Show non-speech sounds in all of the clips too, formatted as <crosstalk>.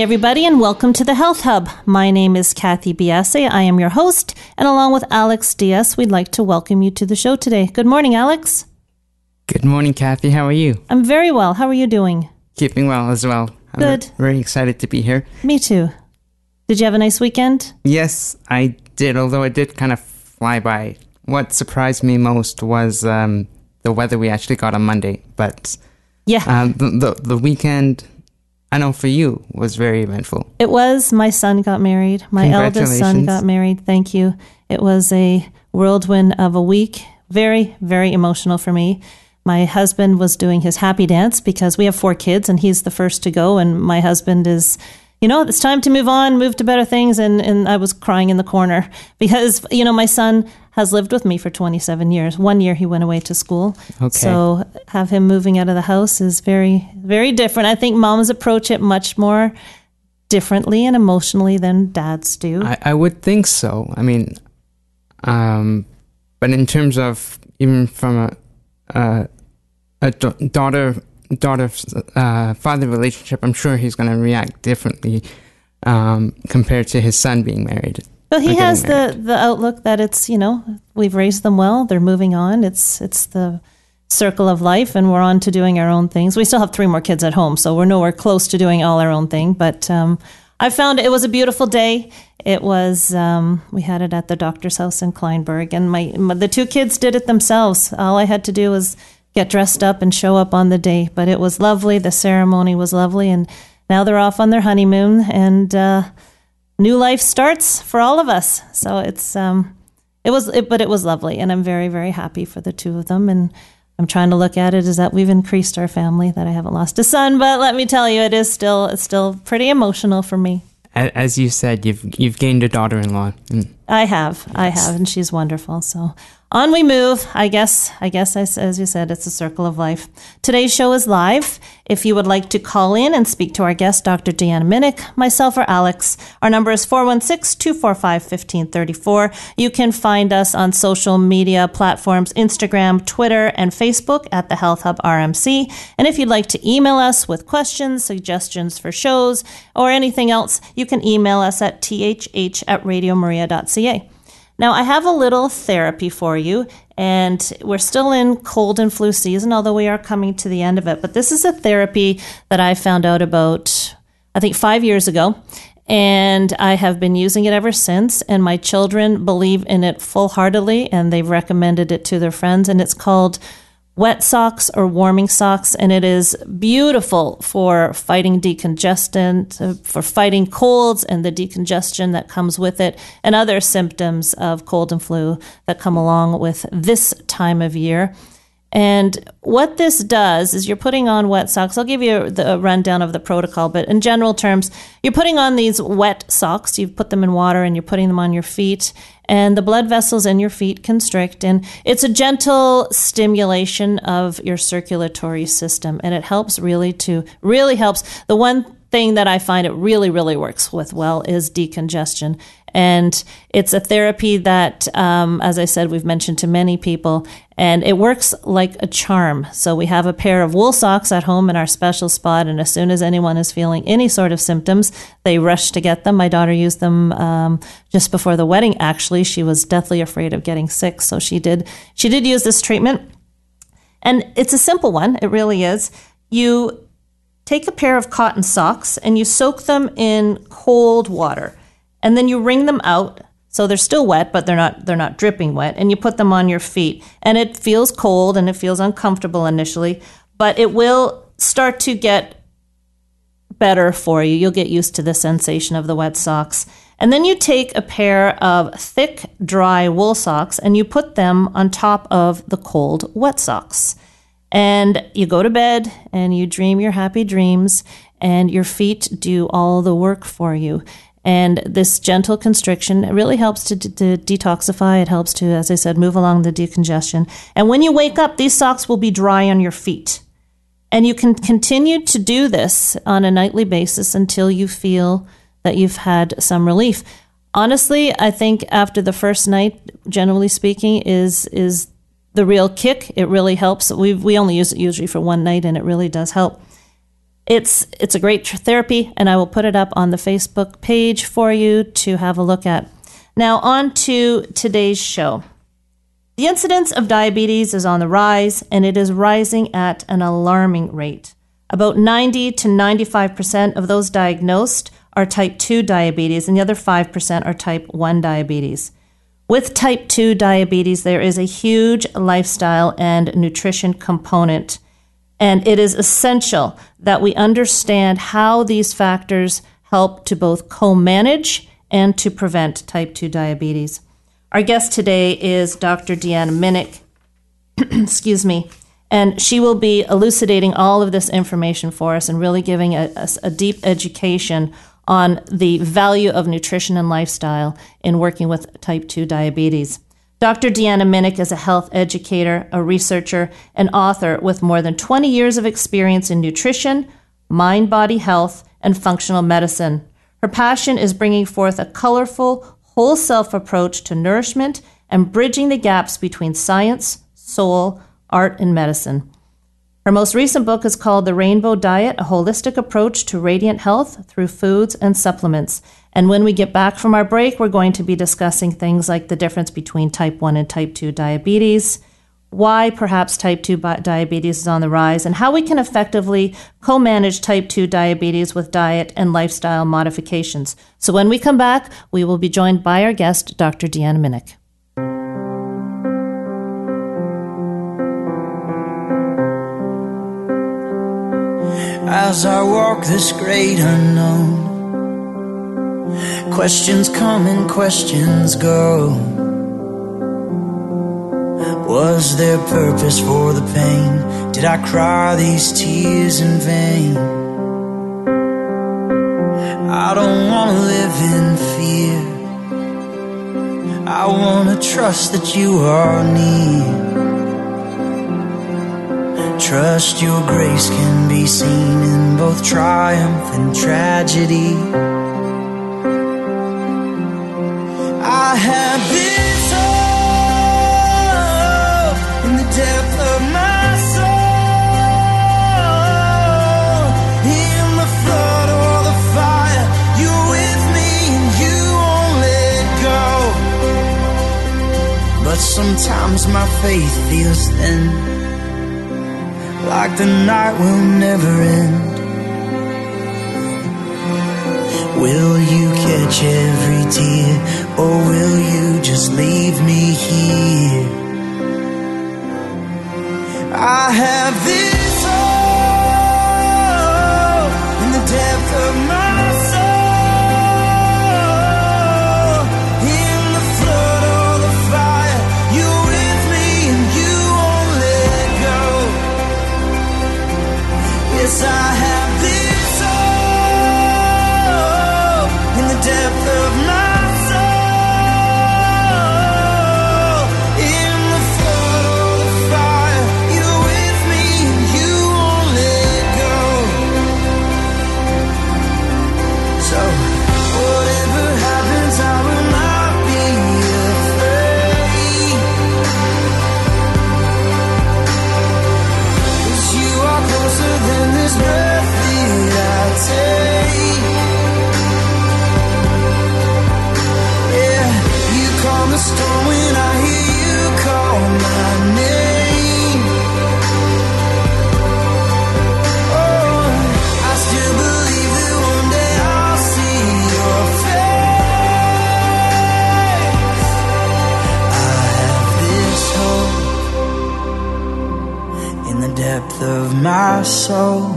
Morning, everybody, and welcome to the Health Hub. My name is Kathy Biase. I am your host, and along with Alex Diaz, we'd like to welcome you to the show today. Good morning, Alex. Good morning, Kathy. How are you? I'm very well. How are you doing? Keeping well as well. I'm Good. Very excited to be here. Me too. Did you have a nice weekend? Yes, I did, although it did kind of fly by. What surprised me most was um, the weather we actually got on Monday. But Yeah, um, the, the, the weekend, I know for you, was very eventful. it was. My son got married. My eldest son got married. Thank you. It was a whirlwind of a week. Very, very emotional for me. My husband was doing his happy dance because we have four kids and he's the first to go. And my husband is, you know, it's time to move on, move to better things. And, and I was crying in the corner <laughs> because, you know, my son has lived with me for 27 years. One year he went away to school. Okay. So have him moving out of the house is very, very different. I think moms approach it much more differently and emotionally than dads do. I, I would think so. I mean, um, but in terms of even from a a, a daughter daughter uh, father relationship, I'm sure he's going to react differently um, compared to his son being married. But he has the, the outlook that it's, you know, we've raised them well, they're moving on. It's it's the circle of life and we're on to doing our own things. We still have three more kids at home, so we're nowhere close to doing all our own thing. But um, I found it was a beautiful day. It was um, we had it at the doctor's house in Kleinburg and my, my the two kids did it themselves. All I had to do was get dressed up and show up on the day. But it was lovely. The ceremony was lovely and now they're off on their honeymoon and uh, new life starts for all of us. So it's um, it was, it, but it was lovely, and I'm very very happy for the two of them. And I'm trying to look at it as that we've increased our family, that I haven't lost a son. But let me tell you, it is still it's still pretty emotional for me. As you said, you've you've gained a daughter-in-law. Mm. I have, I have, and she's wonderful. So on we move. I guess, I guess, as you said, it's a circle of life. Today's show is live. If you would like to call in and speak to our guest, Dr. Deanna Minich, myself, or Alex, our number is 416-245-1534. You can find us on social media platforms, Instagram, Twitter, and Facebook at the Health Hub RMC. And if you'd like to email us with questions, suggestions for shows, or anything else, you can email us at thh at radiomaria.ca. Now, I have a little therapy for you, and we're still in cold and flu season, although we are coming to the end of it. But this is a therapy that I found out about, I think, five years ago. And I have been using it ever since. And my children believe in it full heartedly, and they've recommended it to their friends. And it's called wet socks or warming socks, and it is beautiful for fighting decongestant, uh, for fighting colds and the decongestion that comes with it, and other symptoms of cold and flu that come along with this time of year. And what this does is you're putting on wet socks. I'll give you the rundown of the protocol, but in general terms, you're putting on these wet socks. You put them in water and you're putting them on your feet, and the blood vessels in your feet constrict. And it's a gentle stimulation of your circulatory system, and it helps really to really helps. The one thing that I find it really, really works with well is decongestion. And it's a therapy that, um, as I said, we've mentioned to many people, and it works like a charm. So we have a pair of wool socks at home in our special spot, and as soon as anyone is feeling any sort of symptoms, they rush to get them. My daughter used them um, just before the wedding. Actually, she was deathly afraid of getting sick, so she did. She did use this treatment, and it's a simple one. It really is. You take a pair of cotton socks and you soak them in cold water and then you wring them out So they're still wet, but they're not they're not dripping wet. And you put them on your feet, and it feels cold and it feels uncomfortable initially, but it will start to get better for you. You'll get used to the sensation of the wet socks. And then you take a pair of thick, dry wool socks and you put them on top of the cold, wet socks. And you go to bed and you dream your happy dreams, and your feet do all the work for you. And this gentle constriction really helps to, to, detoxify. It helps to, as I said, move along the decongestion. And when you wake up, these socks will be dry on your feet. And you can continue to do this on a nightly basis until you feel that you've had some relief. Honestly, I think after the first night, generally speaking, is is the real kick. It really helps. We we only use it usually for one night, and it really does help. It's it's a great therapy, and I will put it up on the Facebook page for you to have a look at. Now on to today's show. The incidence of diabetes is on the rise, and it is rising at an alarming rate. About 90 to 95% of those diagnosed are type 2 diabetes, and the other 5% are type 1 diabetes. With type 2 diabetes, there is a huge lifestyle and nutrition component, and it is essential that we understand how these factors help to both co manage and to prevent type 2 diabetes. Our guest today is Dr. Deanna Minich. <clears throat> Excuse me. And she will be elucidating all of this information for us and really giving a, a, a deep education on the value of nutrition and lifestyle in working with type 2 diabetes. Dr. Deanna Minich is a health educator, a researcher, and author with more than 20 years of experience in nutrition, mind body health, and functional medicine. Her passion is bringing forth a colorful, whole self approach to nourishment and bridging the gaps between science, soul, art, and medicine. Her most recent book is called The Rainbow Diet A Holistic Approach to Radiant Health Through Foods and Supplements. And when we get back from our break, we're going to be discussing things like the difference between type 1 and type 2 diabetes, why perhaps type 2 diabetes is on the rise, and how we can effectively co manage type 2 diabetes with diet and lifestyle modifications. So when we come back, we will be joined by our guest, Dr. Deanna Minich. As I walk this great unknown, questions come and questions go. Was there purpose for the pain? Did I cry these tears in vain? I don't wanna live in fear. I wanna trust that you are near. Trust your grace can be seen in both triumph and tragedy. I have been. So in the depth of my soul In the flood or the fire. You're with me, you won't let go. But sometimes my faith feels thin Like the night will never end Will you catch every tear? Or will you just leave me here? I have this hope In the depth my soul.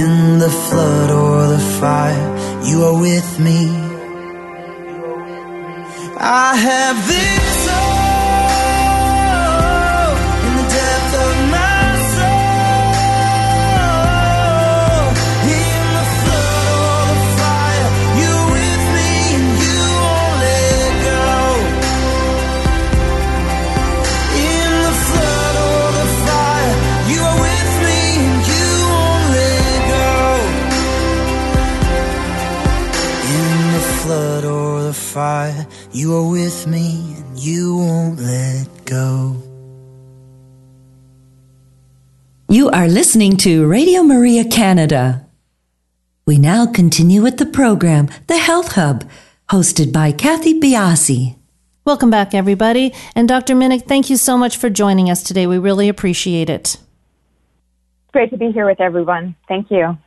In the flood or the fire, you are with me. I have this. You are with me and you won't let go. You are listening to Radio Maria Canada. We now continue with the program, The Health Hub, hosted by Kathy Biasi. Welcome back, everybody. And Dr. Minich, thank you so much for joining us today. We really appreciate it. Great to be here with everyone. Thank you.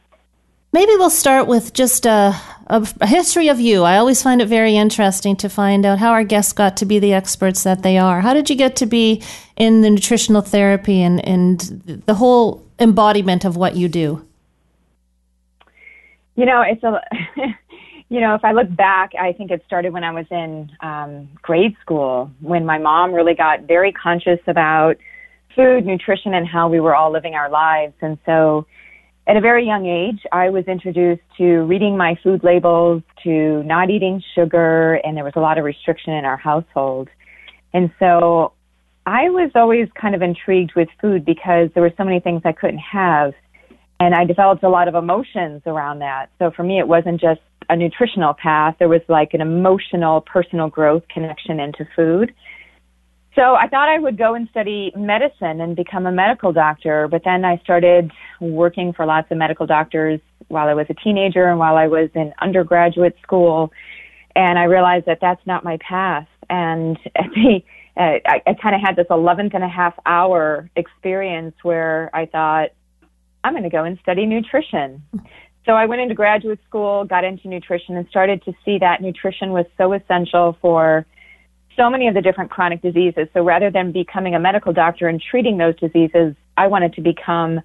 Maybe we'll start with just a, a, a, history of you. I always find it very interesting to find out how our guests got to be the experts that they are. How did you get to be in the nutritional therapy and, and the whole embodiment of what you do? You know, it's a, <laughs> you know, if I look back, I think it started when I was in um, grade school when my mom really got very conscious about food, nutrition, and how we were all living our lives. And so, at a very young age, I was introduced to reading my food labels, to not eating sugar, and there was a lot of restriction in our household. And so I was always kind of intrigued with food because there were so many things I couldn't have. And I developed a lot of emotions around that. So for me, it wasn't just a nutritional path. There was like an emotional, personal growth connection into food. So I thought I would go and study medicine and become a medical doctor, but then I started working for lots of medical doctors while I was a teenager and while I was in undergraduate school, and I realized that that's not my path. And <laughs> the, uh, I, I kind of had this 11th and a half hour experience where I thought, I'm going to go and study nutrition. So I went into graduate school, got into nutrition, and started to see that nutrition was so essential for so many of the different chronic diseases. So rather than becoming a medical doctor and treating those diseases, I wanted to become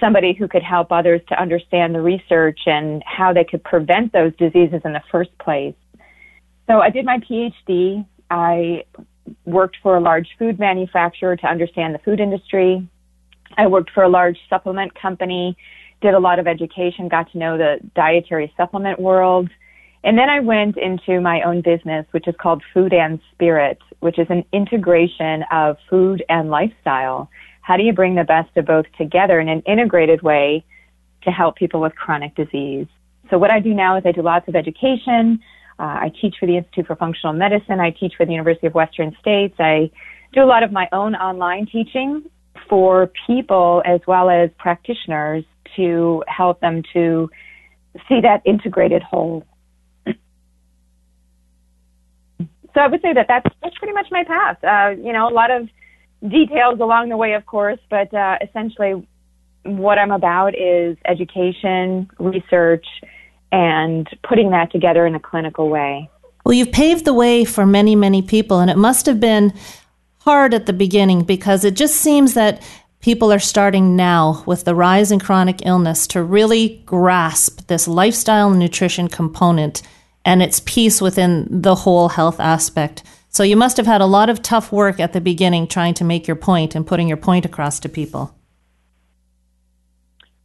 somebody who could help others to understand the research and how they could prevent those diseases in the first place. So I did my PhD. I worked for a large food manufacturer to understand the food industry. I worked for a large supplement company, did a lot of education, got to know the dietary supplement world. And then I went into my own business, which is called Food and Spirit, which is an integration of food and lifestyle. How do you bring the best of both together in an integrated way to help people with chronic disease? So what I do now is I do lots of education. Uh, I teach for the Institute for Functional Medicine. I teach for the University of Western States. I do a lot of my own online teaching for people as well as practitioners to help them to see that integrated whole so I would say that that's that's pretty much my path. Uh, you know, a lot of details along the way, of course, but uh, essentially, what I'm about is education, research, and putting that together in a clinical way. Well, you've paved the way for many, many people, and it must have been hard at the beginning because it just seems that people are starting now with the rise in chronic illness to really grasp this lifestyle and nutrition component and its piece within the whole health aspect. So you must have had a lot of tough work at the beginning trying to make your point and putting your point across to people.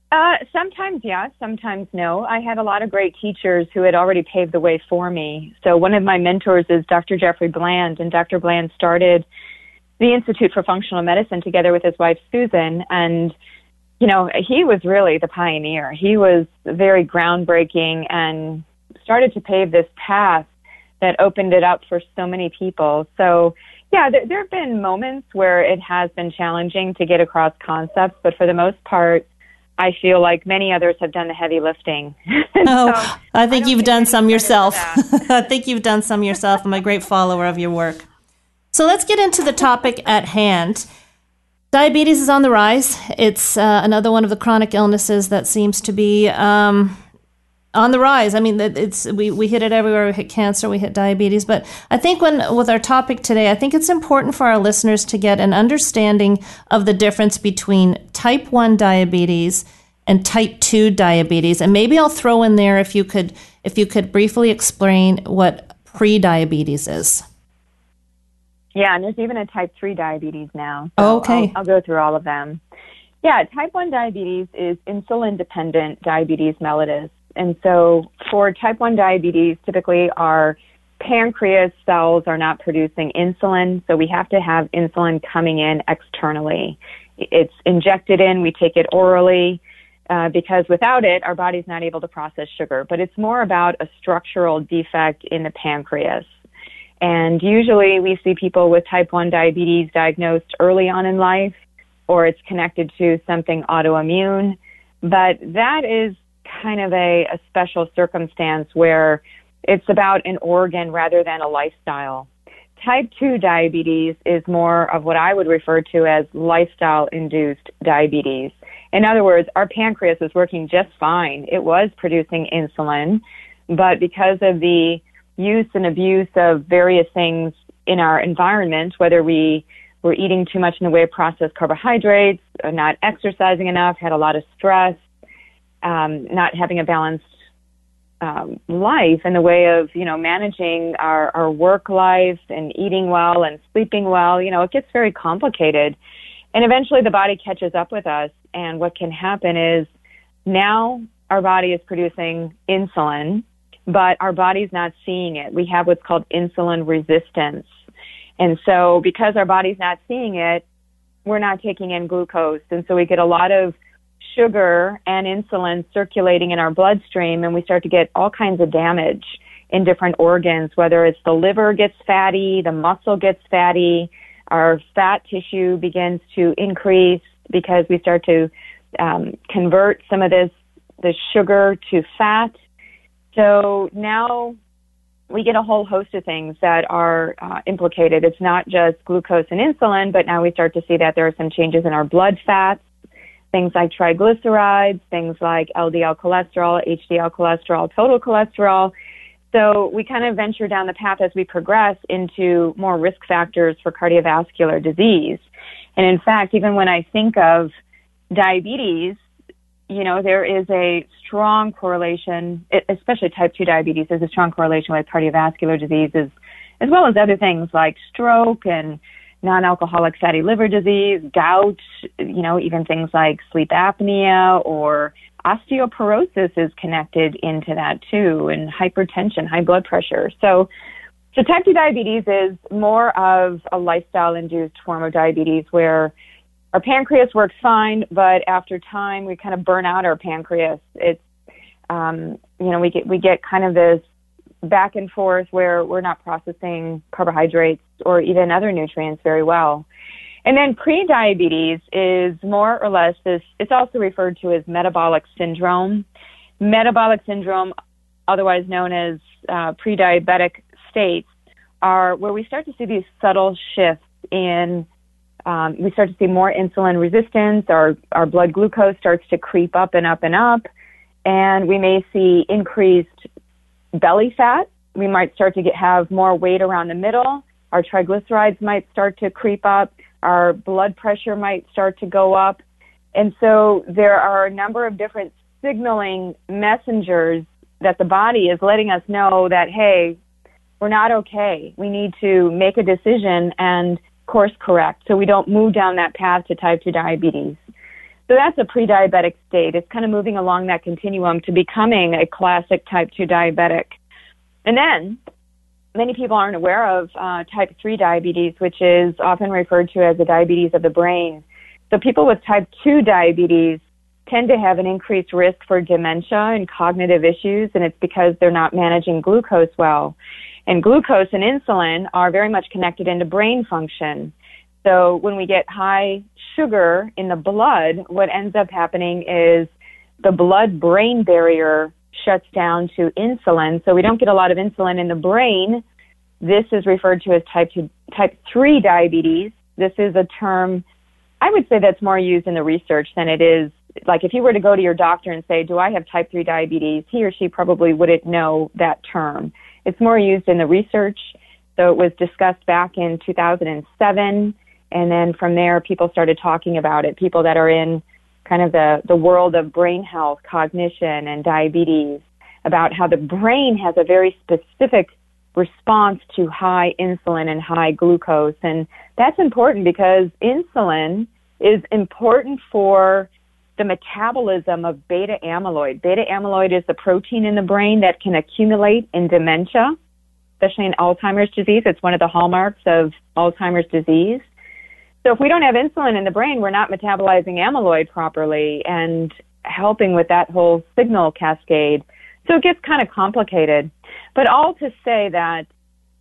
Uh, sometimes yes, sometimes no. I had a lot of great teachers who had already paved the way for me. So one of my mentors is Dr. Jeffrey Bland, and Dr. Bland started the Institute for Functional Medicine together with his wife Susan, and you know he was really the pioneer. He was very groundbreaking and started to pave this path that opened it up for so many people. So, yeah, there, there have been moments where it has been challenging to get across concepts, but for the most part, I feel like many others have done the heavy lifting. <laughs> oh, so, I think I you've done some yourself. <laughs> I think you've done some yourself. I'm a great follower of your work. So let's get into the topic at hand. Diabetes is on the rise. It's uh, another one of the chronic illnesses that seems to be um, on the rise. I mean, it's we, we hit it everywhere. We hit cancer, we hit diabetes. But I think when with our topic today, I think it's important for our listeners to get an understanding of the difference between type one diabetes and type two diabetes. And maybe I'll throw in there if you could if you could briefly explain what pre-diabetes is. Yeah, and there's even a type 3 diabetes now. So oh, okay. I'll, I'll go through all of them. Yeah, type 1 diabetes is insulin dependent diabetes mellitus. And so for type 1 diabetes, typically our pancreas cells are not producing insulin, so we have to have insulin coming in externally. It's injected in, we take it orally. Uh, because without it, our body's not able to process sugar. But it's more about a structural defect in the pancreas. And usually we see people with type 1 diabetes diagnosed early on in life, or it's connected to something autoimmune. But that is kind of a, a special circumstance where it's about an organ rather than a lifestyle. Type 2 diabetes is more of what I would refer to as lifestyle induced diabetes. In other words, our pancreas is working just fine. It was producing insulin, but because of the use and abuse of various things in our environment, whether we were eating too much in the way of processed carbohydrates, not exercising enough, had a lot of stress, um, not having a balanced um, life in the way of you know managing our, our work life and eating well and sleeping well. You know, it gets very complicated, and eventually the body catches up with us. And what can happen is now our body is producing insulin but our body's not seeing it. We have what's called insulin resistance. And so because our body's not seeing it, we're not taking in glucose. And so we get a lot of sugar and insulin circulating in our bloodstream and we start to get all kinds of damage in different organs, whether it's the liver gets fatty, the muscle gets fatty, our fat tissue begins to increase because we start to um, convert some of this, the sugar to fat so now we get a whole host of things that are uh, implicated. It's not just glucose and insulin, but now we start to see that there are some changes in our blood fats, things like triglycerides, things like LDL cholesterol, HDL cholesterol, total cholesterol. So we kind of venture down the path as we progress into more risk factors for cardiovascular disease. And in fact, even when I think of diabetes, you know, there is a strong correlation, especially type 2 diabetes, there's a strong correlation with cardiovascular diseases, as well as other things like stroke and non-alcoholic fatty liver disease, gout, you know, even things like sleep apnea or osteoporosis is connected into that too, and hypertension, high blood pressure. So, so type 2 diabetes is more of a lifestyle induced form of diabetes where our pancreas works fine, but after time we kind of burn out our pancreas. It's um, you know we get we get kind of this back and forth where we're not processing carbohydrates or even other nutrients very well. And then prediabetes is more or less this, it's also referred to as metabolic syndrome. Metabolic syndrome, otherwise known as uh, pre-diabetic states, are where we start to see these subtle shifts in um, we start to see more insulin resistance. Our, our blood glucose starts to creep up and up and up. And we may see increased belly fat. We might start to get, have more weight around the middle. Our triglycerides might start to creep up. Our blood pressure might start to go up. And so there are a number of different signaling messengers that the body is letting us know that, hey, we're not okay. We need to make a decision and course correct so we don't move down that path to type 2 diabetes. So that's a pre-diabetic state. It's kind of moving along that continuum to becoming a classic type 2 diabetic. And then many people aren't aware of uh, type 3 diabetes, which is often referred to as the diabetes of the brain. So people with type 2 diabetes tend to have an increased risk for dementia and cognitive issues, and it's because they're not managing glucose well. And glucose and insulin are very much connected into brain function. So when we get high sugar in the blood, what ends up happening is the blood brain barrier shuts down to insulin. So we don't get a lot of insulin in the brain. This is referred to as type 2, type 3 diabetes. This is a term I would say that's more used in the research than it is like if you were to go to your doctor and say, "Do I have type 3 diabetes?" he or she probably wouldn't know that term. It's more used in the research. So it was discussed back in 2007 and then from there people started talking about it. People that are in kind of the the world of brain health, cognition and diabetes about how the brain has a very specific response to high insulin and high glucose and that's important because insulin is important for the metabolism of beta amyloid. Beta amyloid is the protein in the brain that can accumulate in dementia, especially in Alzheimer's disease. It's one of the hallmarks of Alzheimer's disease. So if we don't have insulin in the brain, we're not metabolizing amyloid properly and helping with that whole signal cascade. So it gets kind of complicated. But all to say that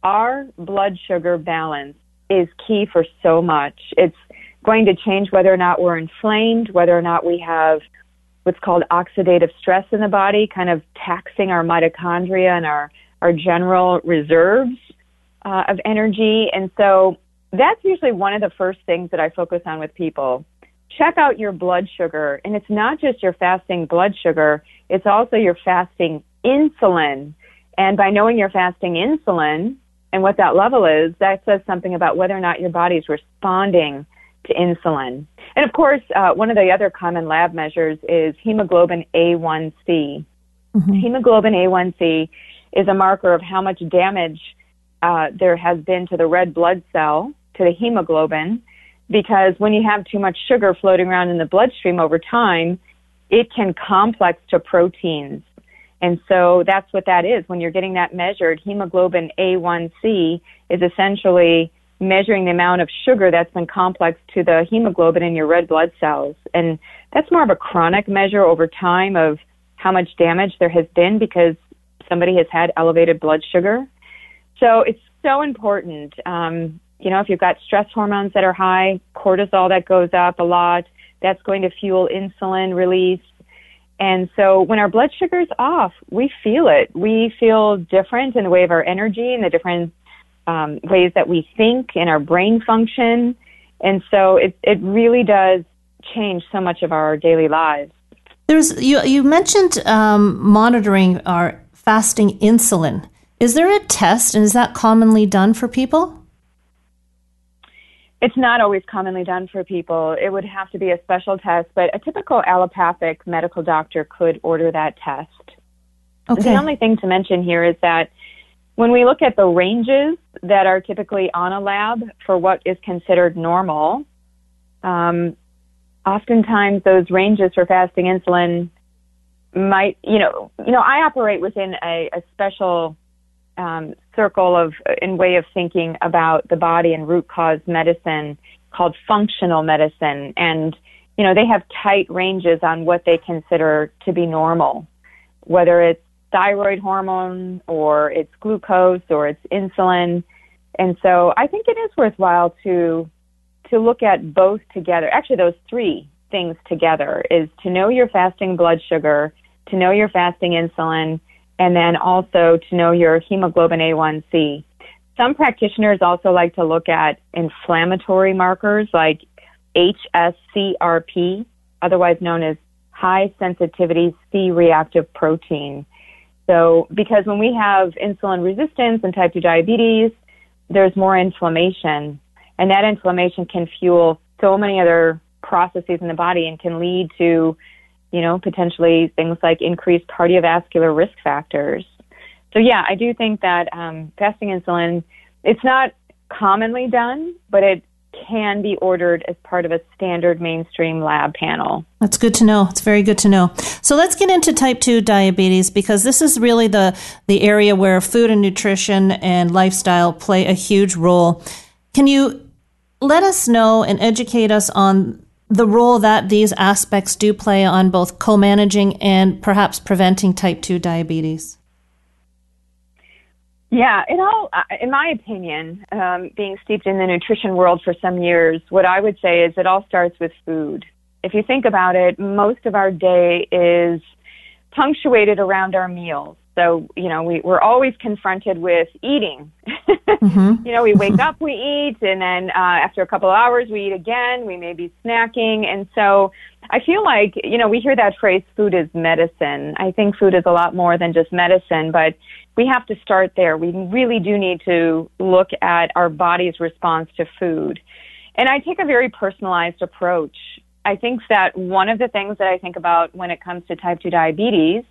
our blood sugar balance is key for so much. It's going to change whether or not we're inflamed, whether or not we have what's called oxidative stress in the body, kind of taxing our mitochondria and our, our general reserves uh, of energy. And so that's usually one of the first things that I focus on with people. Check out your blood sugar. And it's not just your fasting blood sugar, it's also your fasting insulin. And by knowing your fasting insulin and what that level is, that says something about whether or not your body is responding to insulin. And of course, uh, one of the other common lab measures is hemoglobin A1C. Mm-hmm. Hemoglobin A1C is a marker of how much damage uh, there has been to the red blood cell, to the hemoglobin, because when you have too much sugar floating around in the bloodstream over time, it can complex to proteins. And so that's what that is. When you're getting that measured, hemoglobin A1C is essentially measuring the amount of sugar that's been complexed to the hemoglobin in your red blood cells. And that's more of a chronic measure over time of how much damage there has been because somebody has had elevated blood sugar. So it's so important. Um, you know, if you've got stress hormones that are high, cortisol that goes up a lot, that's going to fuel insulin release. And so when our blood sugar is off, we feel it. We feel different in the way of our energy and the different um, ways that we think and our brain function. And so it, it really does change so much of our daily lives. There's you you mentioned um, monitoring our fasting insulin. Is there a test, and is that commonly done for people? It's not always commonly done for people. It would have to be a special test, but a typical allopathic medical doctor could order that test. Okay. The only thing to mention here is that when we look at the ranges that are typically on a lab for what is considered normal, um, oftentimes those ranges for fasting insulin might, you know, you know, I operate within a, a special um, circle of uh, in way of thinking about the body and root cause medicine called functional medicine, and you know, they have tight ranges on what they consider to be normal, whether it's thyroid hormone or it's glucose or it's insulin. And so I think it is worthwhile to to look at both together. Actually those three things together is to know your fasting blood sugar, to know your fasting insulin, and then also to know your hemoglobin A1C. Some practitioners also like to look at inflammatory markers like HSCRP, otherwise known as high sensitivity C reactive protein. So, because when we have insulin resistance and type 2 diabetes, there's more inflammation. And that inflammation can fuel so many other processes in the body and can lead to, you know, potentially things like increased cardiovascular risk factors. So, yeah, I do think that um, fasting insulin, it's not commonly done, but it can be ordered as part of a standard mainstream lab panel. That's good to know. It's very good to know. So let's get into type 2 diabetes because this is really the the area where food and nutrition and lifestyle play a huge role. Can you let us know and educate us on the role that these aspects do play on both co-managing and perhaps preventing type 2 diabetes? Yeah, in all, in my opinion, um, being steeped in the nutrition world for some years, what I would say is it all starts with food. If you think about it, most of our day is punctuated around our meals. So, you know, we, we're always confronted with eating. <laughs> mm-hmm. You know, we wake up, we eat, and then uh, after a couple of hours, we eat again. We may be snacking. And so I feel like, you know, we hear that phrase, food is medicine. I think food is a lot more than just medicine, but we have to start there. We really do need to look at our body's response to food. And I take a very personalized approach. I think that one of the things that I think about when it comes to type 2 diabetes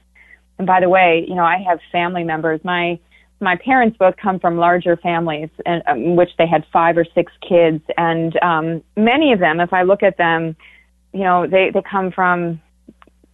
and by the way, you know, I have family members. My my parents both come from larger families, in um, which they had five or six kids, and um, many of them, if I look at them, you know, they they come from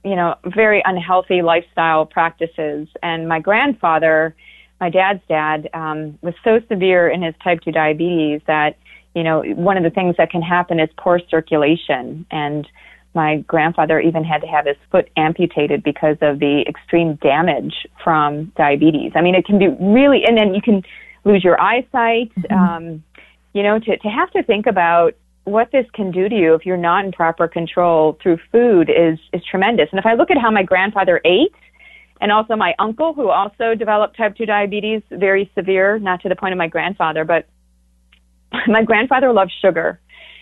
you know very unhealthy lifestyle practices. And my grandfather, my dad's dad, um, was so severe in his type two diabetes that you know one of the things that can happen is poor circulation and my grandfather even had to have his foot amputated because of the extreme damage from diabetes. I mean, it can be really, and then you can lose your eyesight. Mm-hmm. Um, you know, to, to have to think about what this can do to you if you're not in proper control through food is, is tremendous. And if I look at how my grandfather ate, and also my uncle, who also developed type 2 diabetes, very severe, not to the point of my grandfather, but <laughs> my grandfather loved sugar.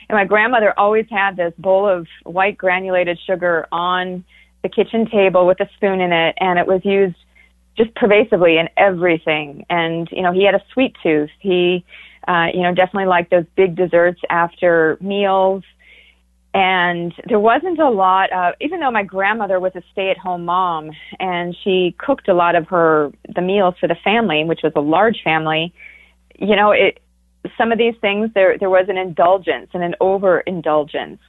And my grandmother always had this bowl of white granulated sugar on the kitchen table with a spoon in it, and it was used just pervasively in everything. And, you know, he had a sweet tooth. He, uh, you know, definitely liked those big desserts after meals. And there wasn't a lot of, even though my grandmother was a stay at home mom and she cooked a lot of her, the meals for the family, which was a large family, you know, it, some of these things there there was an indulgence and an overindulgence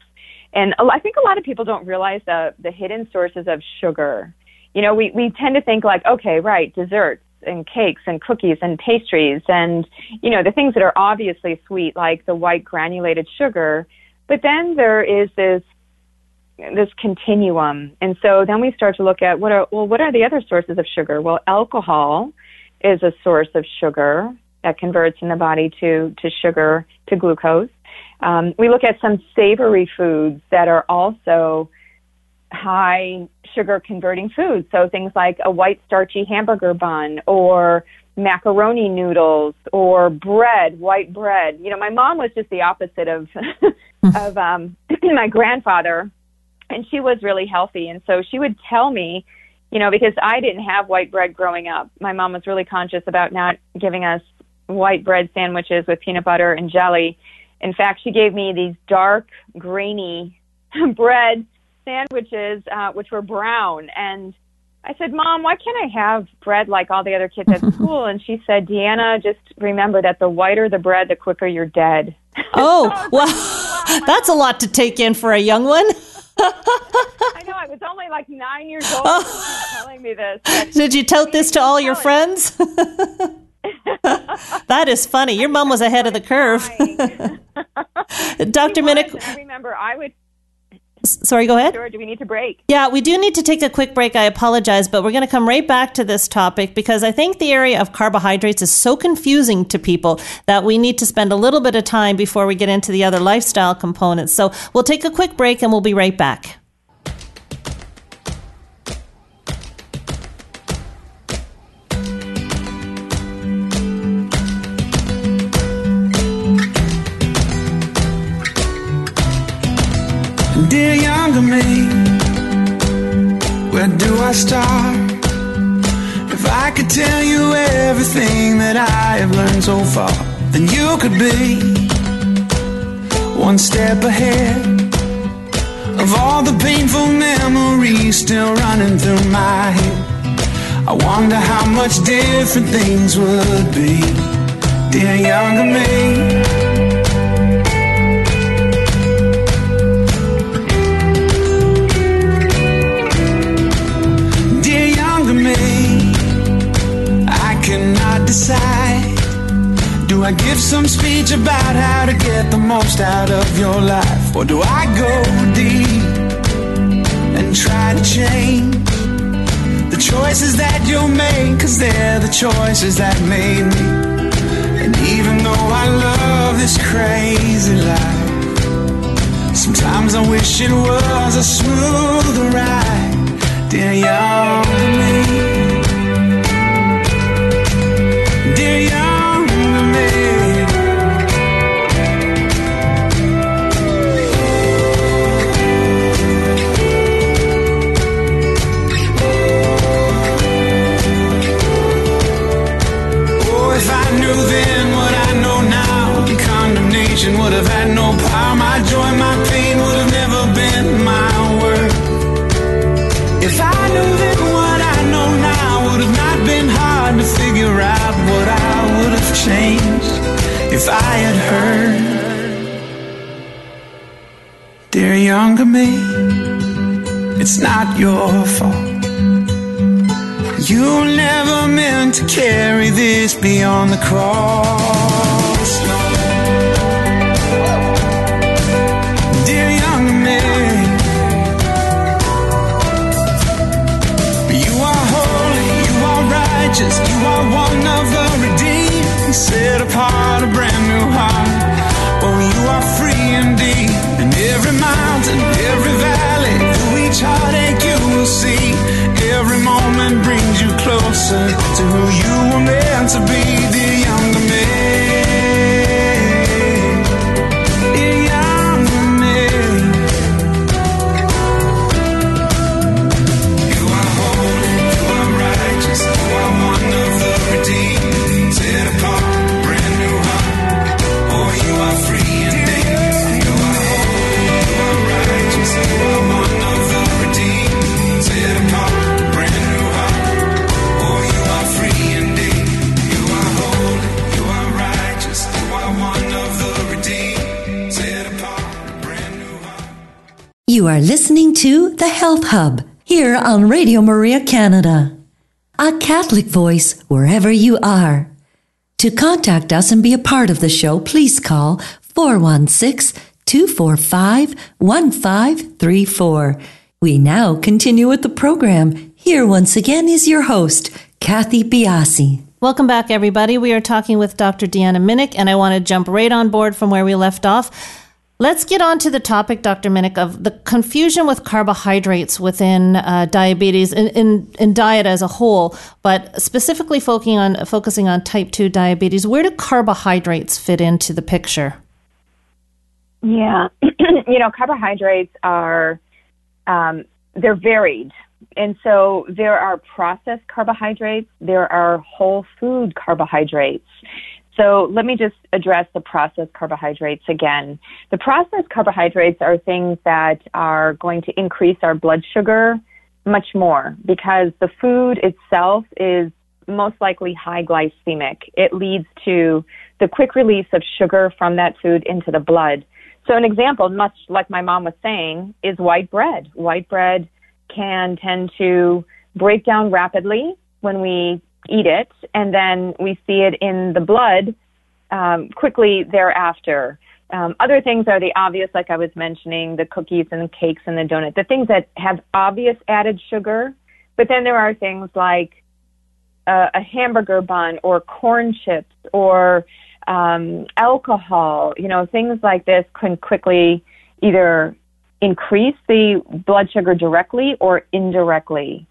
and I think a lot of people don't realize the the hidden sources of sugar. You know, we we tend to think like, okay, right, desserts and cakes and cookies and pastries and you know the things that are obviously sweet like the white granulated sugar. But then there is this this continuum, and so then we start to look at what are well, what are the other sources of sugar? Well, alcohol is a source of sugar that converts in the body to, to sugar, to glucose. Um, we look at some savory foods that are also high sugar converting foods. So things like a white starchy hamburger bun or macaroni noodles or bread, white bread. You know, my mom was just the opposite of <laughs> of um <clears throat> my grandfather and she was really healthy and so she would tell me you know because I didn't have white bread growing up. My mom was really conscious about not giving us white bread sandwiches with peanut butter and jelly. In fact, she gave me these dark, grainy <laughs> bread sandwiches, uh, which were brown. And I said, Mom, why can't I have bread like all the other kids at <laughs> school? And she said, Deanna, just remember that the whiter the bread, the quicker you're dead. <laughs> Oh, well, that's a lot to take in for a young one. I know. I was only like nine years old oh. telling me this. Did you tell this to all your friends? <laughs> that is funny. Your mom was ahead of the curve. <laughs> Dr. Minich. I remember I would Sorry, go ahead. Do we need to break? Yeah, we do need to take a quick break. I apologize, but we're going to come right back to this topic because I think the area of carbohydrates is so confusing to people that we need to spend a little bit of time before we get into the other lifestyle components. So we'll take a quick break and we'll be right back. I start? If I could tell you everything that I have learned so far, then you could be one step ahead of all the painful memories still running through my head. I wonder how much different things would be, dear younger me. I give some speech about how to get the most out of your life? Or do I go deep and try to change the choices that you make? Cause they're the choices that made me. And even though I love this crazy life, sometimes I wish it was a smoother ride. Dear young me. My joy, my pain would have never been my worth. If I knew then what I know now would have not been hard to figure out what I would have changed if I had heard. Dear younger me, it's not your fault. You never meant to carry this beyond the cross. Righteous, you are one of the redeemed, set apart a brand new heart. Oh, you are free indeed, and every mountain, every valley, through each heartache you will see. Every moment brings you closer to who you were meant to be, dear younger me. Listening to The Health Hub here on Radio Maria Canada. A Catholic voice wherever you are. To contact us and be a part of the show, please call 416 245 1534. We now continue with the program. Here once again is your host, Kathy Biasi. Welcome back, everybody. We are talking with Dr. Deanna Minich, and I want to jump right on board from where we left off. Let's get on to the topic, Dr. Minich, of the confusion with carbohydrates within uh, diabetes in, in, in diet as a whole, but specifically focusing on focusing on type two diabetes. Where do carbohydrates fit into the picture? Yeah, <clears throat> you know, carbohydrates are um, they're varied, and so there are processed carbohydrates, there are whole food carbohydrates. So let me just address the processed carbohydrates again. The processed carbohydrates are things that are going to increase our blood sugar much more because the food itself is most likely high glycemic. It leads to the quick release of sugar from that food into the blood. So an example, much like my mom was saying, is white bread. White bread can tend to break down rapidly when we eat it, and then we see it in the blood um, quickly thereafter. Um, other things are the obvious, like I was mentioning, the cookies and the cakes and the donut, the things that have obvious added sugar. But then there are things like uh, a hamburger bun or corn chips or um, alcohol. You know, things like this can quickly either increase the blood sugar directly or indirectly.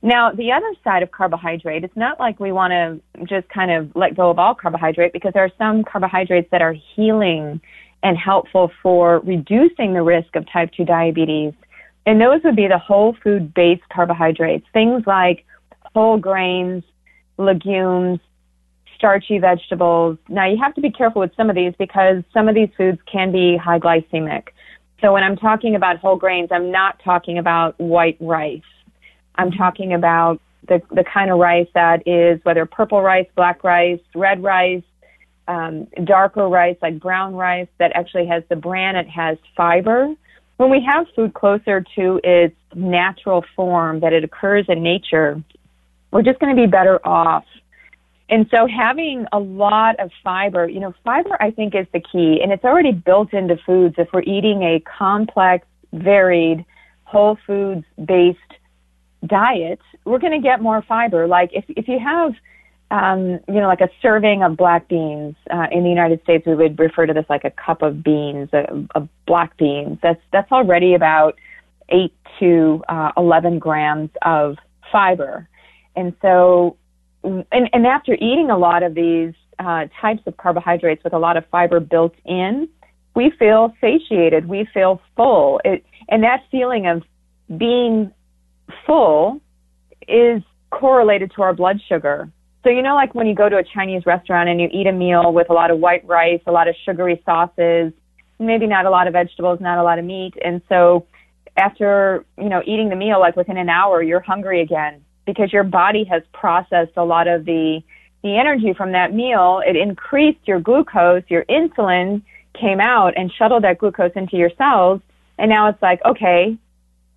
Now, the other side of carbohydrate, it's not like we want to just kind of let go of all carbohydrate because there are some carbohydrates that are healing and helpful for reducing the risk of type 2 diabetes. And those would be the whole food based carbohydrates, things like whole grains, legumes, starchy vegetables. Now, you have to be careful with some of these because some of these foods can be high glycemic. So, when I'm talking about whole grains, I'm not talking about white rice. I'm talking about the, the kind of rice that is whether purple rice, black rice, red rice, um, darker rice like brown rice that actually has the bran, it has fiber. When we have food closer to its natural form that it occurs in nature, we're just going to be better off. And so having a lot of fiber, you know, fiber I think is the key and it's already built into foods if we're eating a complex, varied, whole foods based diet, we're going to get more fiber. Like if if you have, um, you know, like a serving of black beans uh, in the United States, we would refer to this like a cup of beans, of black beans. That's that's already about eight to uh, eleven grams of fiber, and so, and, and after eating a lot of these uh, types of carbohydrates with a lot of fiber built in, we feel satiated. We feel full. It, and that feeling of being full is correlated to our blood sugar. So you know, like when you go to a Chinese restaurant and you eat a meal with a lot of white rice, a lot of sugary sauces, maybe not a lot of vegetables, not a lot of meat. And so, after, you know, eating the meal, like within an hour, you're hungry again because your body has processed a lot of the, the energy from that meal. It increased your glucose, your insulin came out and shuttled that glucose into your cells. And now it's like, okay,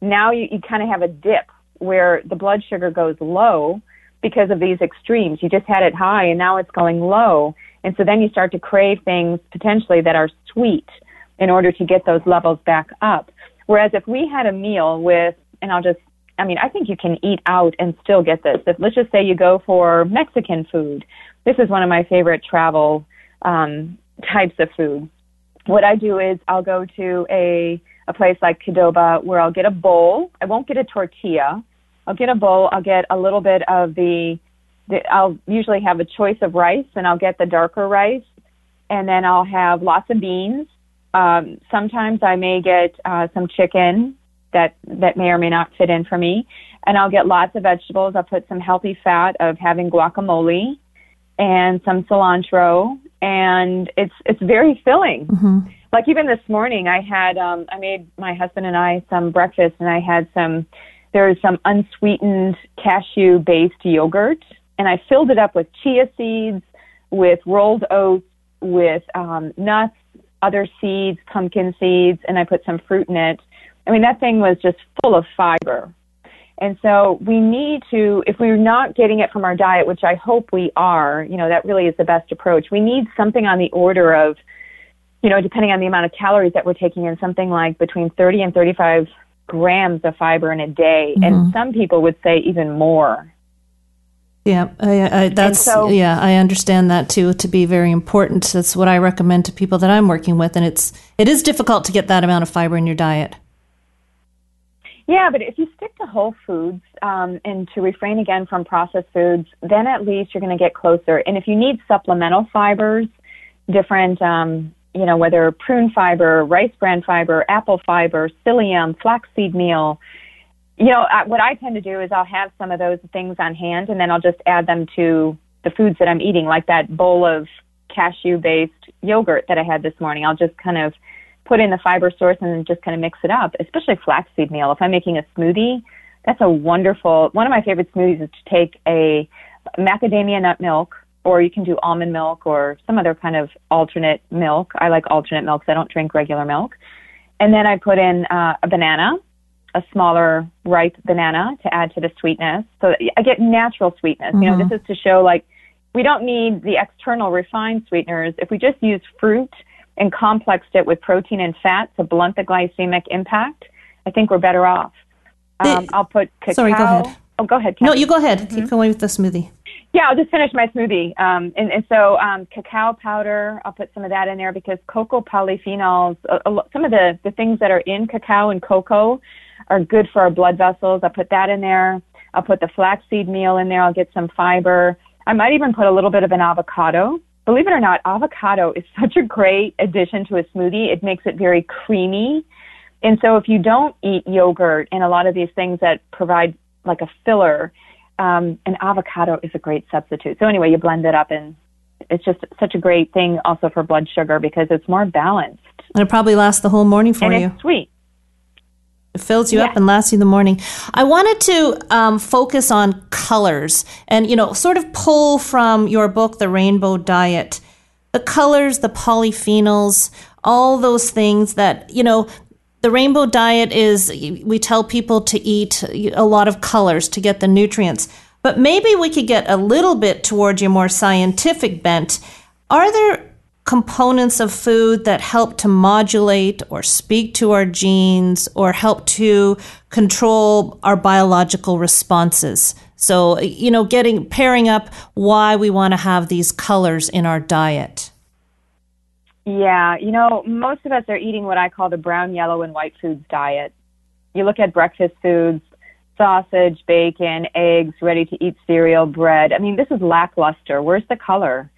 now you, you kind of have a dip where the blood sugar goes low because of these extremes. You just had it high and now it's going low. And so then you start to crave things potentially that are sweet in order to get those levels back up. Whereas if we had a meal with, and I'll just, I mean, I think you can eat out and still get this. If let's just say you go for Mexican food, this is one of my favorite travel um, types of food. What I do is I'll go to a a place like Qdoba where I'll get a bowl. I won't get a tortilla. I'll get a bowl. I'll get a little bit of the, the I'll usually have a choice of rice and I'll get the darker rice and then I'll have lots of beans. Um, sometimes I may get uh, some chicken that that may or may not fit in for me, and I'll get lots of vegetables. I'll put some healthy fat of having guacamole and some cilantro, and it's it's very filling. Mm-hmm like even this morning i had um i made my husband and i some breakfast and i had some there was some unsweetened cashew based yogurt and i filled it up with chia seeds with rolled oats with um nuts other seeds pumpkin seeds and i put some fruit in it i mean that thing was just full of fiber and so we need to, if we're not getting it from our diet, which I hope we are, you know, that really is the best approach. We need something on the order of you know, depending on the amount of calories that we're taking in, something like between 30 and 35 grams of fiber in a day. Mm-hmm. And some people would say even more. Yeah, I, I, that's so, yeah. I understand that too to be very important. That's what I recommend to people that I'm working with, and it's it is difficult to get that amount of fiber in your diet. Yeah, but if you stick to whole foods um, and to refrain again from processed foods, then at least you're going to get closer. And if you need supplemental fibers, different um, you know, whether prune fiber, rice bran fiber, apple fiber, psyllium, flaxseed meal. You know, what I tend to do is I'll have some of those things on hand and then I'll just add them to the foods that I'm eating, like that bowl of cashew based yogurt that I had this morning. I'll just kind of put in the fiber source and then just kind of mix it up, especially flaxseed meal. If I'm making a smoothie, that's a wonderful, one of my favorite smoothies is to take a macadamia nut milk, or you can do almond milk or some other kind of alternate milk. I like alternate milks. I don't drink regular milk. And then I put in uh, a banana, a smaller ripe banana to add to the sweetness. So I get natural sweetness. Mm-hmm. You know, this mm-hmm. is to show like we don't need the external refined sweeteners. If we just use fruit and complexed it with protein and fat to blunt the glycemic impact, I think we're better off. Um, I'll put cacao. Sorry, go ahead. Oh, go ahead. Kathy. No, you go ahead. Mm-hmm. Keep going with the smoothie. Yeah, I'll just finish my smoothie. Um, and, and so um, cacao powder, I'll put some of that in there because cocoa polyphenols, uh, some of the, the things that are in cacao and cocoa are good for our blood vessels. I'll put that in there. I'll put the flaxseed meal in there. I'll get some fiber. I might even put a little bit of an avocado. Believe it or not, avocado is <laughs> such a great addition to a smoothie. It makes it very creamy. And so if you don't eat yogurt and a lot of these things that provide like a filler, um, an avocado is a great substitute. So anyway, you blend it up and it's just such a great thing also for blood sugar because it's more balanced. And it probably lasts the whole morning for and you. It's sweet. It fills you up and lasts you the morning. I wanted to um, focus on colors and, you know, sort of pull from your book, The Rainbow Diet, the colors, the polyphenols, all those things that, you know, the rainbow diet is we tell people to eat a lot of colors to get the nutrients, but maybe we could get a little bit towards your more scientific bent. Are there components of food that help to modulate or speak to our genes or help to control our biological responses? So, you know, getting pairing up why we want to have these colors in our diet. Yeah, you know, most of us are eating what I call the brown, yellow, and white foods diet. You look at breakfast foods, sausage, bacon, eggs, ready to eat cereal, bread. I mean, this is lackluster. Where's the color?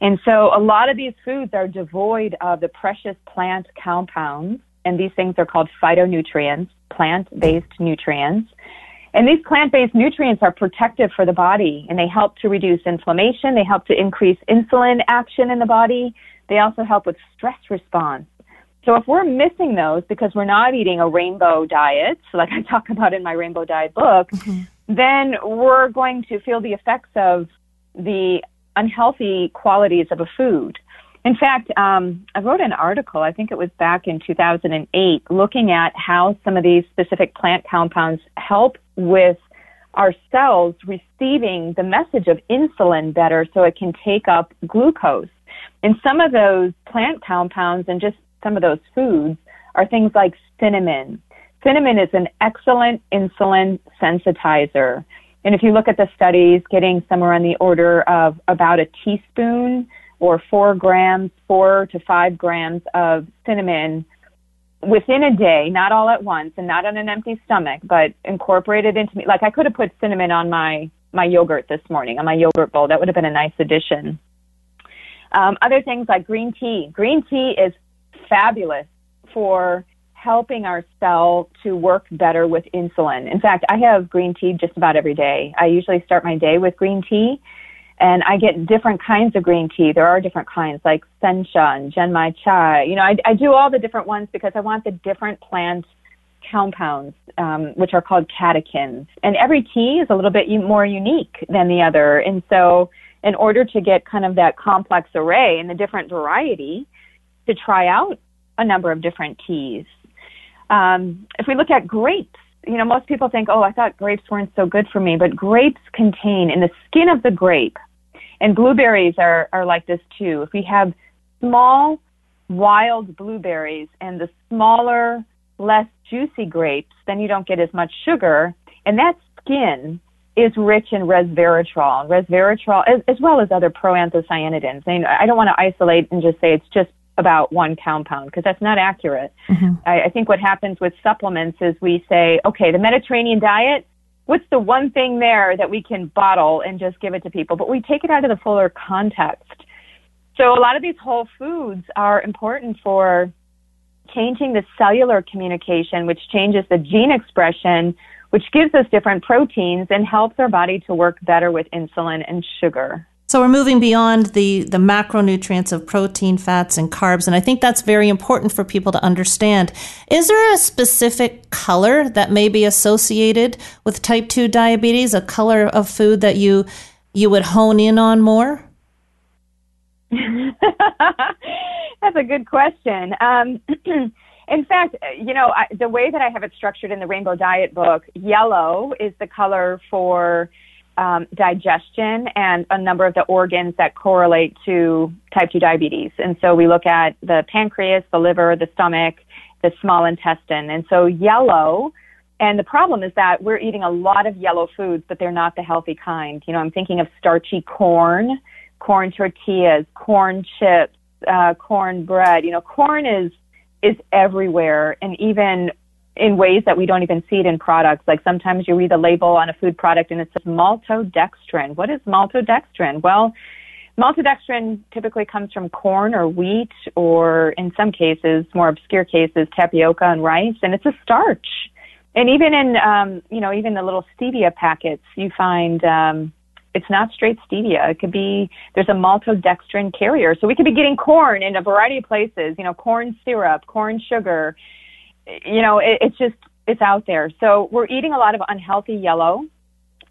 And so a lot of these foods are devoid of the precious plant compounds, and these things are called phytonutrients, plant based nutrients. And these plant-based nutrients are protective for the body and they help to reduce inflammation. They help to increase insulin action in the body. They also help with stress response. So if we're missing those because we're not eating a rainbow diet, like <laughs> I talk about in my rainbow diet book, mm-hmm. then we're going to feel the effects of the unhealthy qualities of a food. In fact, um, I wrote an article, I think it was back in 2008, looking at how some of these specific plant compounds help with our cells receiving the message of insulin better so it can take up glucose. And some of those plant compounds and just some of those foods are things like cinnamon. Cinnamon is an excellent insulin sensitizer. And if you look at the studies, getting somewhere on the order of about a teaspoon or four grams, four to five grams of cinnamon within a day, not all at once and not on an empty stomach, but incorporated into me. Like I could have put cinnamon on my, my yogurt this morning, on my yogurt bowl. That would have been a nice addition. Um, other things like green tea. Green tea is fabulous for helping our cell to work better with insulin. In fact, I have green tea just about every day. I usually start my day with green tea and I get different kinds of green tea. There are different kinds like sencha and genmai chai. You know, I, I do all the different ones because I want the different plant compounds, um, which are called catechins. And every tea is a little bit more unique than the other. And so, in order to get kind of that complex array and the different variety, to try out a number of different teas. Um, if we look at grapes, you know, most people think, oh, I thought grapes weren't so good for me, but grapes contain in the skin of the grape and blueberries are, are like this too. If we have small wild blueberries and the smaller, less juicy grapes, then you don't get as much sugar. And that skin is rich in resveratrol, resveratrol as, as well as other proanthocyanidins. I, I don't want to isolate and just say it's just about one compound because that's not accurate. Mm-hmm. I, I think what happens with supplements is we say, okay, the Mediterranean diet, what's the one thing there that we can bottle and just give it to people? But we take it out of the fuller context. So a lot of these whole foods are important for changing the cellular communication, which changes the gene expression, which gives us different proteins and helps our body to work better with insulin and sugar. So we're moving beyond the, the macronutrients of protein, fats, and carbs, and I think that's very important for people to understand. Is there a specific color that may be associated with type 2 diabetes, a color of food that you you would hone in on more? <laughs> that's a good question. Um, <clears throat> <clears throat> in fact, you know, I, the way that I have it structured in the Rainbow Diet book, yellow is the color for um, digestion and a number of the organs that correlate to type 2 diabetes. And so we look at the pancreas, the liver, the stomach, the small intestine. And so yellow, and the problem is that we're eating a lot of yellow foods, but they're not the healthy kind. You know, I'm thinking of starchy corn, corn tortillas, corn chips, uh, corn bread. You know, corn is is everywhere, and even in ways that we don't even see it in products. Like sometimes you read the label on a food product and it says maltodextrin. What is maltodextrin? Well, maltodextrin typically comes from corn or wheat or in some cases, more obscure cases, tapioca and rice, and it's a starch. And even in, um, you know, even the little stevia packets, you find, um, it's not straight stevia. It could be, there's a maltodextrin carrier. So we could be getting corn in a variety of places, you know, corn syrup, corn sugar, you know, it, it's just, it's out there. So we're eating a lot of unhealthy yellow.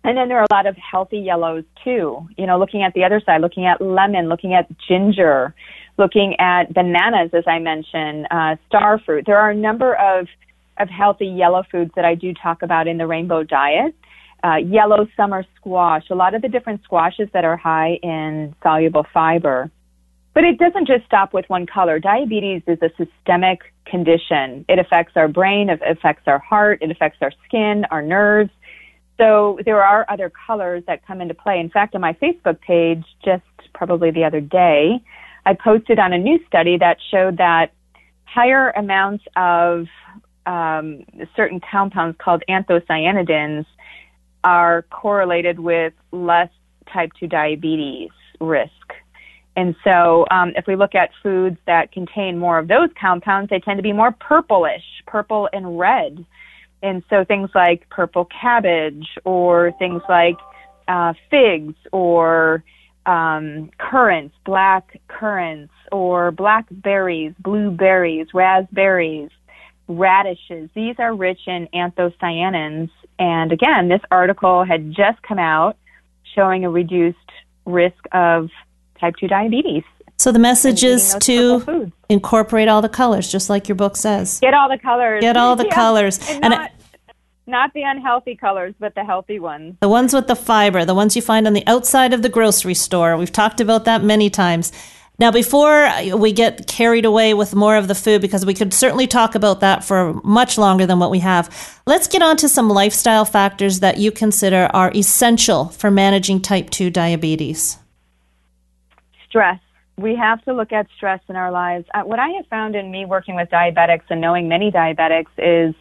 And then there are a lot of healthy yellows too. You know, looking at the other side, looking at lemon, looking at ginger, looking at bananas, as I mentioned, uh, star fruit. There are a number of, of healthy yellow foods that I do talk about in the rainbow diet. Uh, yellow summer squash, a lot of the different squashes that are high in soluble fiber. But it doesn't just stop with one color. Diabetes is a systemic condition. It affects our brain, it affects our heart, it affects our skin, our nerves. So there are other colors that come into play. In fact, on my Facebook page, just probably the other day, I posted on a new study that showed that higher amounts of um, certain compounds called anthocyanidins are correlated with less type 2 diabetes risk. And so, um, if we look at foods that contain more of those compounds, they tend to be more purplish, purple and red. And so things like purple cabbage or things like uh, figs or um, currants, black currants, or blackberries, blueberries, raspberries, radishes. These are rich in anthocyanins. And again, this article had just come out showing a reduced risk of type 2 diabetes. So the message is to incorporate all the colors, just like your book says. Get all the colors. Get all the yeah. colors. And, and not, not the unhealthy colors, but the healthy ones. The ones with the fiber, the ones you find on the outside of the grocery store. We've talked about that many times. Now, before we get carried away with more of the food, because we could certainly talk about that for much longer than what we have, let's get on to some lifestyle factors that you consider are essential for managing type 2 diabetes. Stress. We have to look at stress in our lives. Uh, what I have found in me working with diabetics and knowing many diabetics is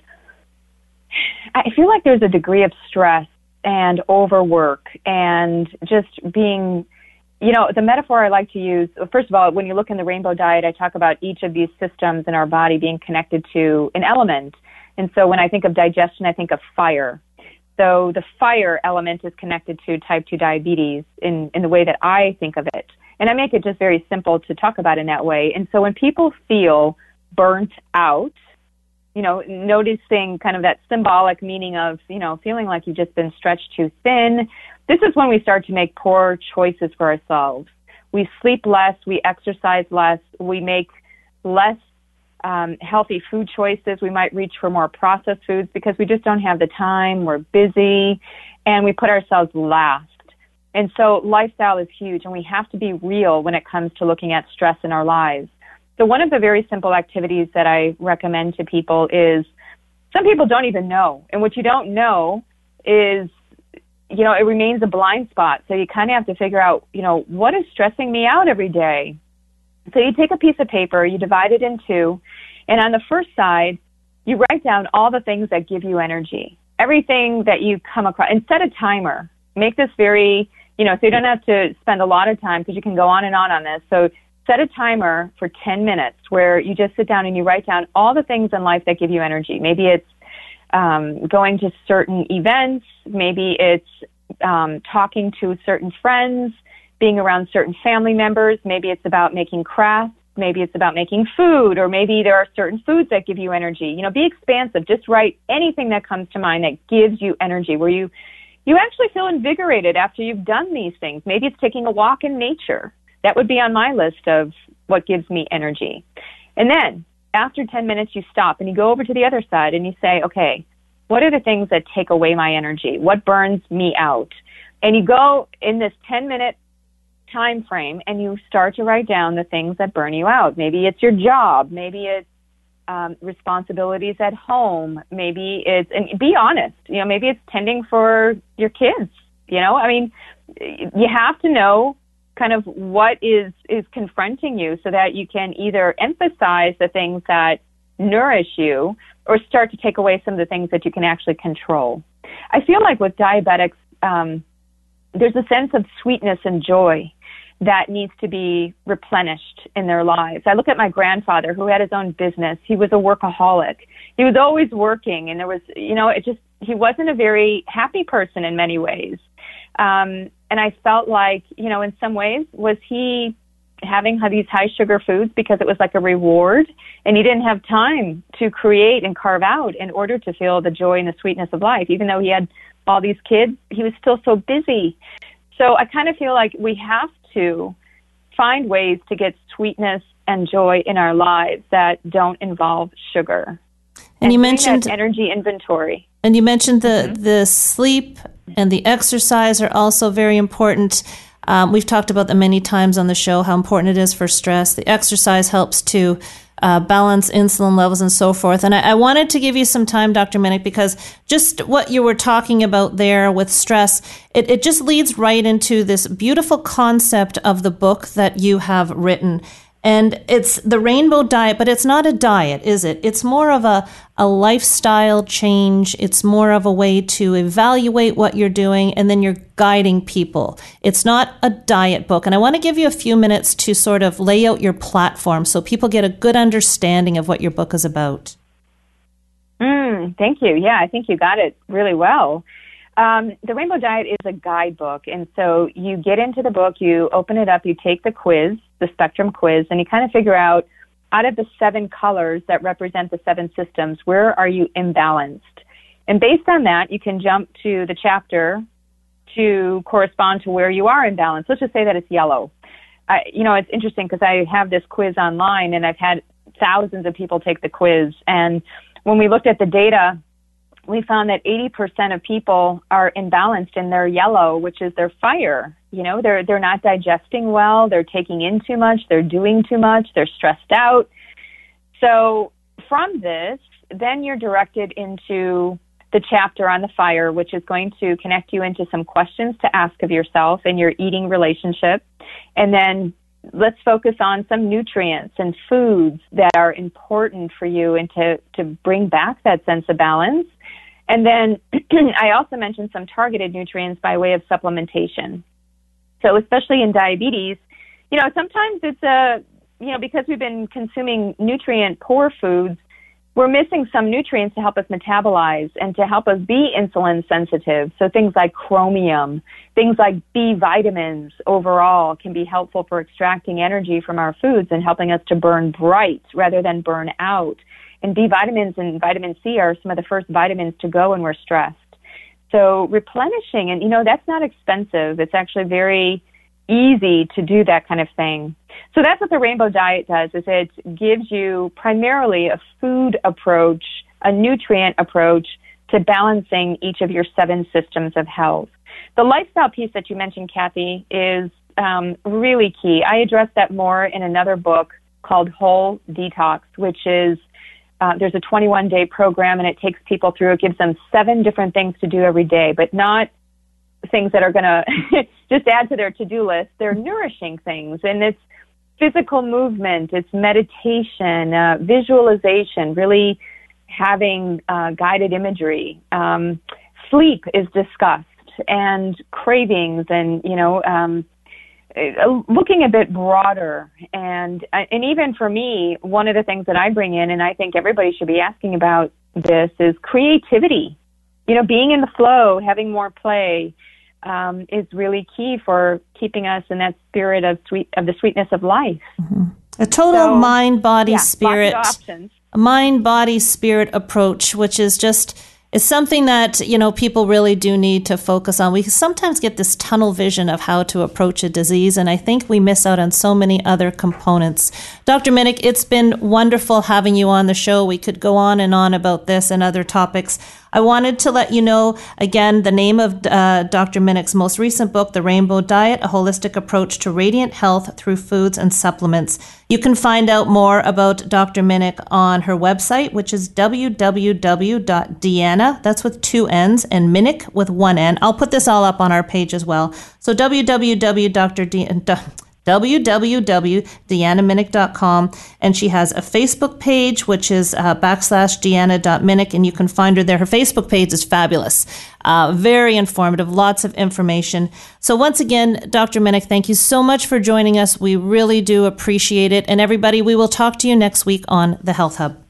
I feel like there's a degree of stress and overwork and just being you know, the metaphor I like to use, first of all, when you look in the rainbow diet, I talk about each of these systems in our body being connected to an element. And so when I think of digestion, I think of fire. So the fire element is connected to type 2 diabetes in, in the way that I think of it. And I make it just very simple to talk about in that way. And so when people feel burnt out, you know, noticing kind of that symbolic meaning of, you know, feeling like you've just been stretched too thin. This is when we start to make poor choices for ourselves. We sleep less, we exercise less, we make less um, healthy food choices. We might reach for more processed foods because we just don't have the time, we're busy, and we put ourselves last. And so lifestyle is huge, and we have to be real when it comes to looking at stress in our lives. So one of the very simple activities that I recommend to people is some people don't even know. And what you don't know is, you know, it remains a blind spot. So you kind of have to figure out, you know, what is stressing me out every day? So you take a piece of paper, you divide it in two, and on the first side, you write down all the things that give you energy. Everything that you come across, and set a timer. Make this very, you know, so you don't have to spend a lot of time because you can go on and on on this. So set a timer for 10 minutes where you just sit down and you write down all the things in life that give you energy. Maybe it's um, going to certain events, maybe it's um, talking to certain friends, being around certain family members, maybe it's about making crafts. Maybe it's about making food, or maybe there are certain foods that give you energy. You know, be expansive. Just write anything that comes to mind that gives you energy, where you you actually feel invigorated after you've done these things. Maybe it's taking a walk in nature. That would be on my list of what gives me energy. And then after 10 minutes, you stop and you go over to the other side and you say, okay, what are the things that take away my energy? What burns me out? And you go in this 10 minute time frame and you start to write down the things that burn you out. Maybe it's your job. Maybe it's um, responsibilities at home. Maybe it's, and be honest, you know, maybe it's tending for your kids. You know, I mean, you have to know kind of what is is confronting you so that you can either emphasize the things that nourish you or start to take away some of the things that you can actually control. I feel like with diabetics, um, there's a sense of sweetness and joy that needs to be replenished in their lives. I look at my grandfather who had his own business. He was a workaholic. He was always working and there was, you know, it just, he wasn't a very happy person in many ways. Um, and I felt like, you know, in some ways, was he having these high sugar foods because it was like a reward and he didn't have time to create and carve out in order to feel the joy and the sweetness of life. Even though he had all these kids, he was still so busy. So I kind of feel like we have to find ways to get sweetness and joy in our lives that don't involve sugar. And, and you mentioned energy inventory. And you mentioned the mm-hmm. the sleep and the exercise are also very important. Um, we've talked about them many times on the show how important it is for stress. The exercise helps to uh, balance insulin levels and so forth. And I, I, wanted to give you some time, Dr. Minich, because just what you were talking about there with stress, it, it just leads right into this beautiful concept of the book that you have written. And it's the rainbow diet, but it's not a diet, is it? It's more of a, a lifestyle change. It's more of a way to evaluate what you're doing and then you're guiding people. It's not a diet book. And I want to give you a few minutes to sort of lay out your platform so people get a good understanding of what your book is about. Mm, thank you. Yeah, I think you got it really well. Um, the Rainbow Diet is a guidebook, and so you get into the book, you open it up, you take the quiz, the spectrum quiz, and you kind of figure out out of the seven colors that represent the seven systems, where are you imbalanced? And based on that, you can jump to the chapter to correspond to where you are imbalanced. Let's just say that it's yellow. I, you know, it's interesting because I have this quiz online and I've had thousands of people take the quiz. And when we looked at the data, we found that 80% of people are imbalanced in their yellow, which is their fire. You know, they're, they're not digesting well, they're taking in too much, they're doing too much, they're stressed out. So from this, then you're directed into the chapter on the fire, which is going to connect you into some questions to ask of yourself in your eating relationship. And then let's focus on some nutrients and foods that are important for you and to, to bring back that sense of balance. And then <clears throat> I also mentioned some targeted nutrients by way of supplementation. So especially in diabetes, you know, sometimes it's a, you know, because we've been consuming nutrient poor foods, we're missing some nutrients to help us metabolize and to help us be insulin sensitive. So things like chromium, things like B vitamins overall can be helpful for extracting energy from our foods and helping us to burn bright rather than burn out. And B vitamins and vitamin C are some of the first vitamins to go when we're stressed. So replenishing, and you know, that's not expensive. It's actually very easy to do that kind of thing. So that's what the rainbow diet does is it gives you primarily a food approach, a nutrient approach to balancing each of your seven systems of health. The lifestyle piece that you mentioned, Kathy, is um, really key. I address that more in another book called Whole Detox, which is uh, there's a 21 day program and it takes people through. It gives them seven different things to do every day, but not things that are going <laughs> to just add to their to do list. They're nourishing things, and it's physical movement, it's meditation, uh, visualization, really having uh, guided imagery. Um, sleep is discussed, and cravings, and you know. Um, looking a bit broader and uh, and even for me one of the things that I bring in and I think everybody should be asking about this is creativity you know being in the flow having more play um, is really key for keeping us in that spirit of sweet of the sweetness of life. Mm-hmm. A total so, mind, body, yeah, spirit, mind, body, spirit approach, which is just is something that you know people really do need to focus on. We sometimes get this tunnel vision of how to approach a disease, and I think we miss out on so many other components. Dr. Minich, it's been wonderful having you on the show. We could go on and on about this and other topics. I wanted to let you know again the name of uh, Dr. Minich's most recent book, The Rainbow Diet A Holistic Approach to Radiant Health Through Foods and Supplements. You can find out more about Dr. Minich on her website, which is www.deanna, that's with two N's, and Minich with one N. I'll put this all up on our page as well. So www.dr <laughs> www.deannaminich.com. And she has a Facebook page, which is uh, backslash deanna.minich, and you can find her there. Her Facebook page is fabulous, uh, very informative, lots of information. So, once again, Dr. Minich, thank you so much for joining us. We really do appreciate it. And everybody, we will talk to you next week on the Health Hub.